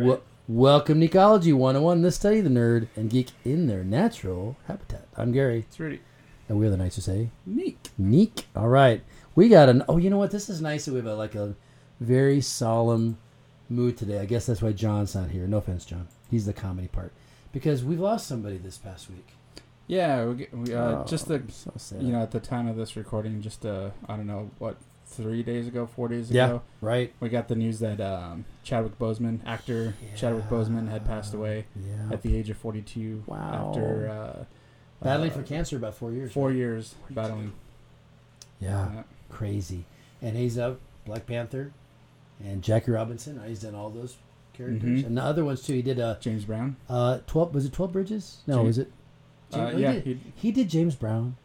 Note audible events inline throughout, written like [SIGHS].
right? Wel- welcome, Necology 101. This study the nerd and geek in their natural habitat. I'm Gary, it's really and we're the nice to say neat. Neek. All right, we got an. Oh, you know what? This is nice that we have a, like a very solemn mood today. I guess that's why John's not here. No offense, John. He's the comedy part because we've lost somebody this past week. Yeah, we, we uh, Oh, just the so you know at the time of this recording, just uh, I don't know what three days ago, four days Yeah. ago, right? we got the news that um, Chadwick Boseman, actor Chadwick Boseman, had passed away Yeah. at the age of 42 Wow. after uh, Battling uh, for cancer about four years. four right? years battling. Yeah. crazy. And he's up Black Panther and Jackie Robinson. He's done all those characters Mhm. and the other ones too. He did uh, James Brown. uh twelve. Was it Twelve Bridges? No, James- was it? Uh, James- he yeah, did- he, He did James Brown.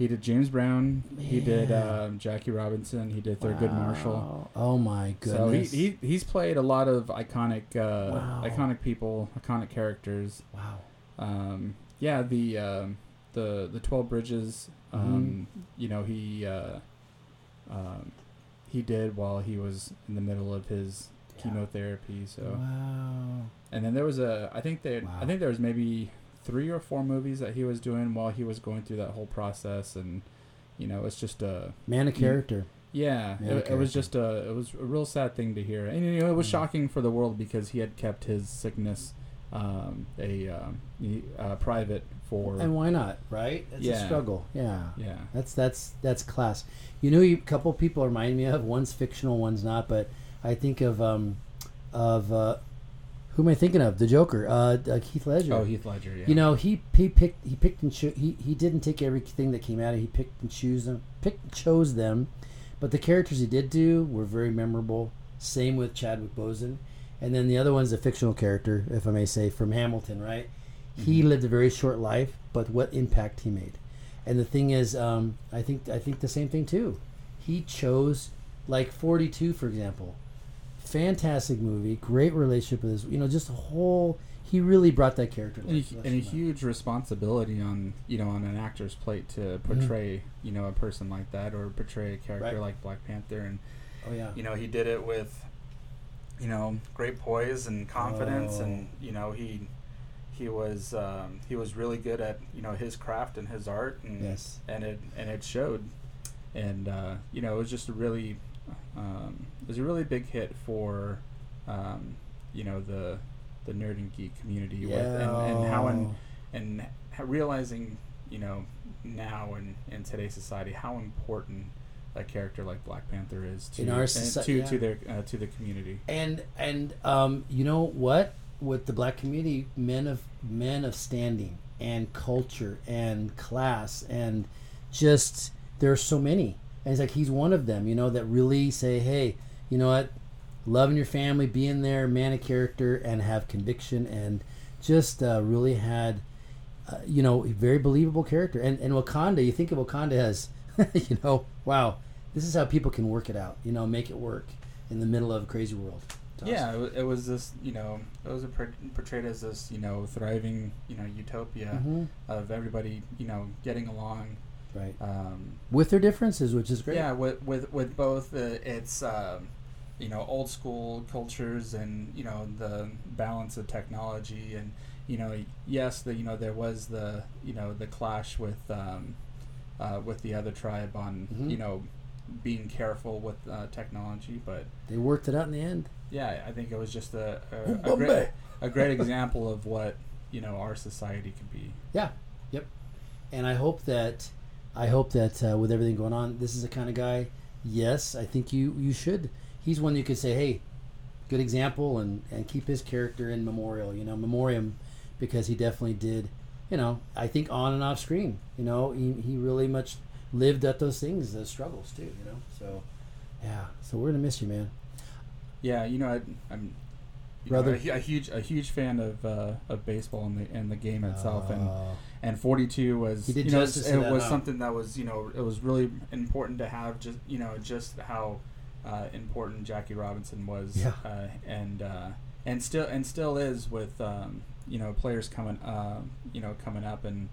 He did James Brown. He did um, Jackie Robinson. He did Thurgood Marshall. Oh my goodness! So he, he he's played a lot of iconic uh, Wow. iconic people, iconic characters. wow. Um, yeah, the um, the the Twelve Bridges. Um, Mm-hmm. You know he uh, um, he did while he was in the middle of his Yeah. chemotherapy. So Wow. and then there was a I think there Wow. I think there was maybe three or four movies that he was doing while he was going through that whole process and you know it's just a Man of Mm. character. yeah, Yeah, it, it was just a it was a real sad thing to hear, and you know it was Mm. shocking for the world because he had kept his sickness um, a um, uh, private for And why not? Right? It's a struggle. Yeah. yeah That's that's that's class. You know, a couple people remind me of. One's fictional, one's not. But I think of um, of uh, who am I thinking of? The Joker, uh, uh, Heath Ledger. oh Heath Ledger yeah You know, he he picked he picked and cho- he he didn't take everything that came out. of He picked and choose them, picked and chose them. But the characters he did do were very memorable. Same with Chadwick Boseman, and then the other one's a fictional character, if I may say, from Hamilton. Right? He Mhm. lived a very short life, but what impact he made. And the thing is, um, I think I think the same thing too. He chose like Forty Two, for example. Fantastic movie, great relationship with his, you know, just a whole. He really brought that character. and, life. a, and a huge responsibility on you know on an actor's plate to portray you know a person like that or portray a character Mm-hmm. Right. like Black Panther and Oh yeah. you know he did it with you know great poise and confidence Oh. and you know he he was um, he was really good at you know his craft and his art and Yes. and it and it showed and uh, you know it was just a really um, it was a really big hit for um, you know the the nerd and geek community with and, and how in, and realizing you know now in, in today's society how important a character like Black Panther is to In our soci- to yeah. to their uh, to the community. and and um, you know what? With the black community, men of men of standing and culture and class and just there are so many. And it's like he's one of them. You know that really say, hey, you know what? Loving your family, being there, man of character, and have conviction, and just uh, really had, uh, you know, a very believable character. And and Wakanda, you think of Wakanda as, [LAUGHS] you know, wow, this is how people can work it out. You know, make it work in the middle of a crazy world. Awesome. Yeah, it, was this you know it was a portrayed as this you know thriving you know utopia Mhm. of everybody you know getting along. Right. Um, With their differences, which is great. Yeah, with with with both uh, its um, you know old school cultures and you know the balance of technology and you know yes the you know there was the you know the clash with um, uh, with the other tribe on Mhm. you know being careful with uh, technology, but They worked it out in the end. yeah, I think it was just a a, a great a great [LAUGHS] example of what you know our society could be. Yeah. Yep. And I hope that I hope that uh, with everything going on, this is the kind of guy. Yes, I think you you should. He's one you could say, hey, good example, and and keep his character in memorial. You know, memoriam, because he definitely did. You know, I think on and off screen. You know, he he really much lived at those things, those struggles too. You know, so yeah. So we're gonna miss you, man. Yeah, you know, I, I'm you Brother. know, a, a huge a huge fan of uh, of baseball and the and the game itself, Uh, and 42 was you know it was something that was you know it was really important to have just you know just how uh, important Jackie Robinson was Yeah. uh, and uh, and still and still is with um, you know players coming uh, you know coming up and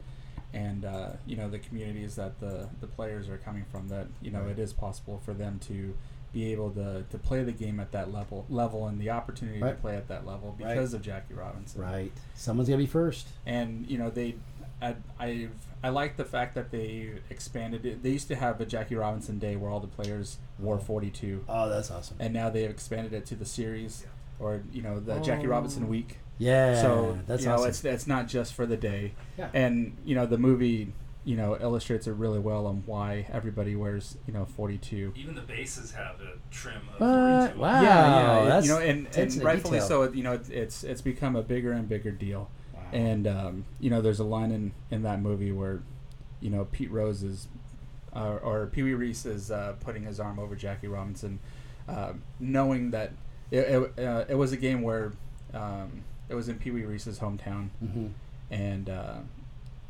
and uh, you know the communities that the the players are coming from that you know Right. it is possible for them to be able to, to play the game at that level level and the opportunity Right. to play at that level Right. because of Jackie Robinson. Right. Someone's gotta be first. And you know they, I I I like the fact that they expanded it. They used to have a Jackie Robinson Day where all the players wore Oh. 42, Oh, that's awesome. and now they've expanded it to the series, or you know the Jackie Oh. Robinson Week. Yeah. so that's you know awesome. it's it's not just for the day, Yeah. and you know the movie you know illustrates it really well on why everybody wears you know 42. Even the bases have a trim of What? 42. Wow. yeah, yeah, that's you know, and, and rightfully detail. so. You know, it's- it's it's become a bigger and bigger deal. And um, you know, there's a line in in that movie where, you know, Pete Rose is, uh, or Pee Wee Reese is uh, putting his arm over Jackie Robinson, uh, knowing that it it, uh, it was a game where um, it was in Pee Wee Reese's hometown, Mhm. and uh,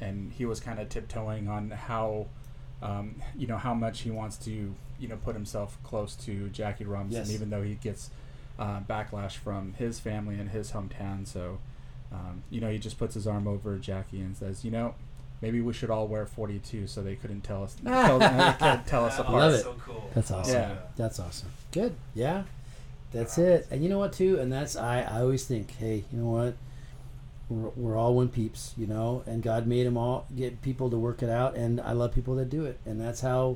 and he was kind of tiptoeing on how. Um, you know how much he wants to, you know, put himself close to Jackie Robinson, Yes. even though he gets uh, backlash from his family and his hometown. So, um, you know, he just puts his arm over Jackie and says, you know, maybe we should all wear 42 so they couldn't tell us [LAUGHS] tell, can't tell us apart. Love that's it. so cool. That's awesome. Yeah. That's awesome. Good. Yeah. That's it. And you know what too? And that's I, I always think, hey, you know what? We're, we're all one peeps, you know, and God made them all get people to work it out, and I love people that do it, and that's how,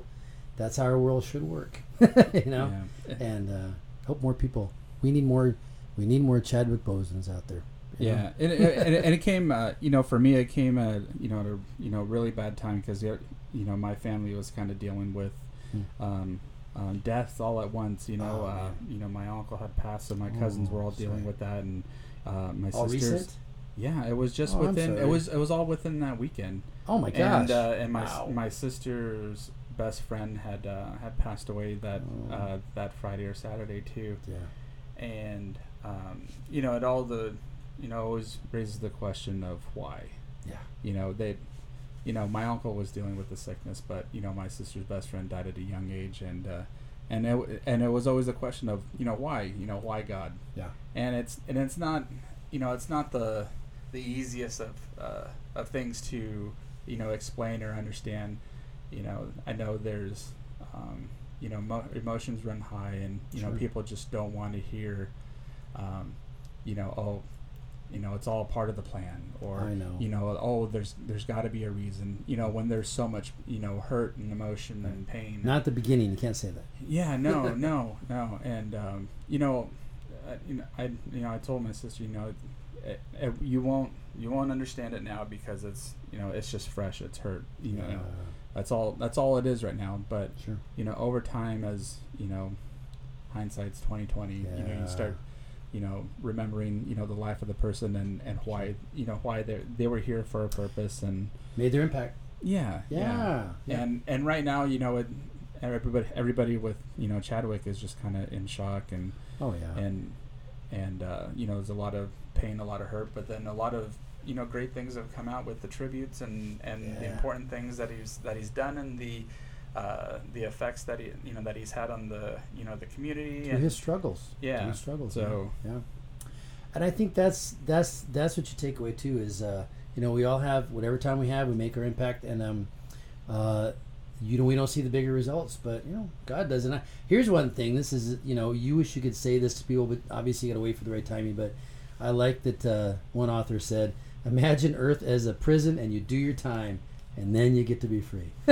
that's how our world should work, [LAUGHS] you know. Yeah. And uh, hope more people. We need more. We need more Chadwick Bosemans out there. Yeah, and, and, and, and it came, uh, you know, for me, it came, uh, you know, at a you know really bad time because you know my family was kind of dealing with Hmm. um, um, deaths all at once. You know, Oh, uh, you know, my uncle had passed, so my cousins Oh, were all dealing sorry. with that, and uh, my All sisters. recent. Yeah, it was just Oh, within. It was it was all within that weekend. Oh my gosh. And uh, and my Wow. my sister's best friend had uh, had passed away that Oh. uh, that Friday or Saturday too, yeah. and um, you know at all the you know always raises the question of why. Yeah. You know they, you know my uncle was dealing with the sickness, but you know my sister's best friend died at a young age, and uh, and it and it was always a question of you know why you know why God Yeah. and it's and it's not you know it's not the the easiest of uh, of things to you know explain or understand you know i know there's um, you know mo- emotions run high and you know people just don't want to hear um, you know oh you know it's all part of the plan or I know. you know oh there's there's got to be a reason you know when there's so much you know hurt and emotion and pain Not the beginning. You can't say that. yeah, no, no, no, and um, you know, uh, you know, I you know I told my sister, you know, it, it, you won't you won't understand it now because it's you know it's just fresh, it's hurt, you know, Uh, that's all that's all it is right now. But sure. you know, over time, as you know, hindsight's twenty twenty. You know, Yeah. you start you know remembering you know the life of the person and and why you know why they they were here for a purpose and Made their impact. yeah Yeah. yeah. and and right now you know it everybody everybody with you know Chadwick is just kind of in shock and oh yeah. and and uh, you know there's a lot of pain a lot of hurt but then a lot of you know great things have come out with the tributes and and the important things that he's that he's done and the uh, the effects that he you know that he's had on the you know the community Through and his struggles. Yeah, his struggles. so- yeah. yeah. And I think that's that's that's what you take away too is uh, you know we all have whatever time we have we make our impact and um, uh, you know we don't see the bigger results but you know God does and I, here's one thing this is you know you wish you could say this to people but obviously you got to wait for the right timing but I like that uh, one author said imagine Earth as a prison and you do your time and then you get to be free. [LAUGHS]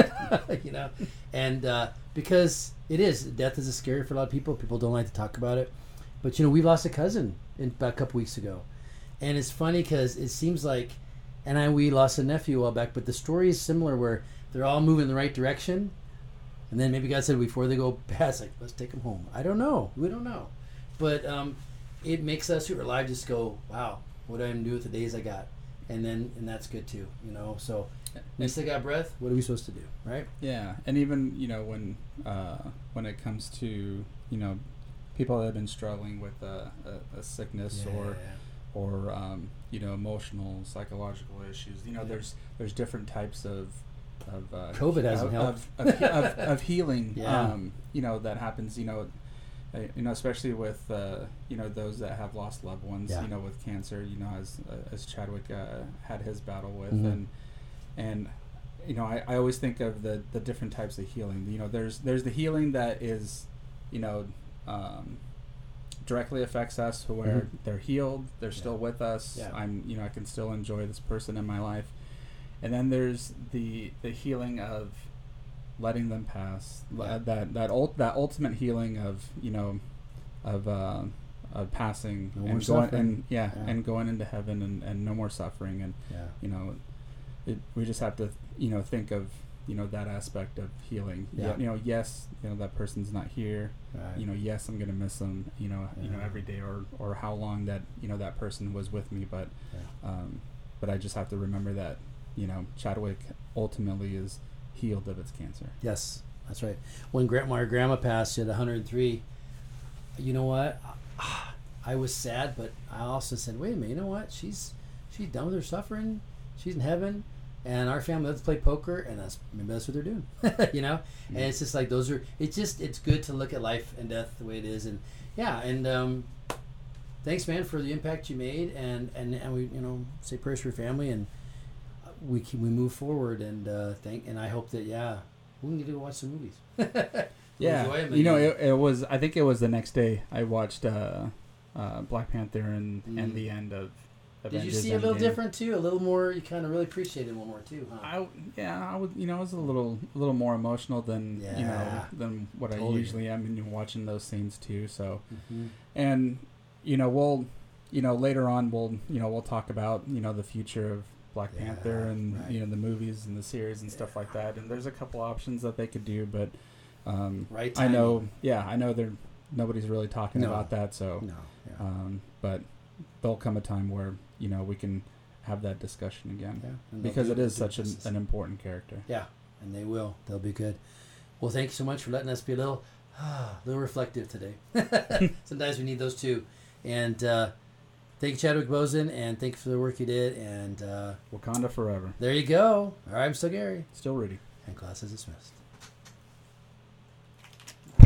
You know? And uh, because it is death is a scary for a lot of people. People don't like to talk about it. But you know we lost a cousin in, about a couple weeks ago. And it's funny because it seems like and I we lost a nephew a while back but the story is similar where they're all moving in the right direction. And then maybe God said before they go past like let's take them home. I don't know. We don't know. But um, it makes us who are alive just go wow what do I do with the days I got? And then and that's good too you know? So we still got breath what are we supposed to do right Yeah, and even you know when uh, when it comes to you know people that have been struggling with a, a, a sickness or or um, you know emotional psychological issues. You know, Yeah. there's there's different types of of uh, COVID hasn't of, helped. of, of, of, of healing. Yeah. Um, you know that happens. You know. uh, You know, especially with uh, you know those that have lost loved ones. Yeah. You know, with cancer. You know, as uh, as Chadwick uh, had his battle with, Mhm. and and you know, I, I always think of the the different types of healing. You know, there's there's the healing that is you know, um, directly affects us, to where Mhm. they're healed, they're Yeah. still with us. Yeah. I'm, you know, I can still enjoy this person in my life, and then there's the the healing of letting them pass. Yeah. That that ult- that ultimate healing of you know, of uh, of passing No and going and yeah, and going into heaven and, and no more suffering and you know, it, we just have to, you know, think of, you know, that aspect of healing. Yeah. You know, yes, you know, that person's not here. Right. You know, yes, I'm gonna miss them. You know, you know, every day or or how long that you know that person was with me. But, Yeah. um, but I just have to remember that, you know, Chadwick ultimately is healed of its cancer. Yes, that's right. When gra- my grandma passed at 103, you know what? I was sad, but I also said, wait a minute, you know what? She's she's done with her suffering. She's in heaven. And our family let's play poker, and that's maybe that's what they're doing, [LAUGHS] you know. And it's just like those are. It's just it's good to look at life and death the way it is, and yeah. And um, thanks, man, for the impact you made, and and and we you know say prayers for your family, and we keep, we move forward, and uh, thank and I hope that yeah we need to go watch some movies. [LAUGHS] Yeah, you know, it, it was. I think it was the next day I watched uh, uh, Black Panther and Mm. and the end of. Did you Avengers see a little different too? A little more. You kind of really appreciated one more too, huh? I yeah, I would you know I was a little a little more emotional than you know than what I usually am in watching those scenes too. So hmm and you know we'll you know later on we'll you know we'll talk about you know the future of Black Yeah, Panther and right. you know the movies and the series and stuff like that. And there's a couple options that they could do, but um, Right. I know yeah I know there nobody's really talking No. about that. So No. Yeah. um, but there'll come a time where you know we can have that discussion again yeah. Because it is such an, an important character. Yeah, and they will. They'll be good. Well, thank you so much for letting us be a little, [SIGHS] a little reflective today. [LAUGHS] Sometimes we need those too. And uh, thank you, Chadwick Boseman, and thank you for the work you did. And uh, Wakanda forever. there you go. All right, I'm still Gary, Still ready. and class is dismissed.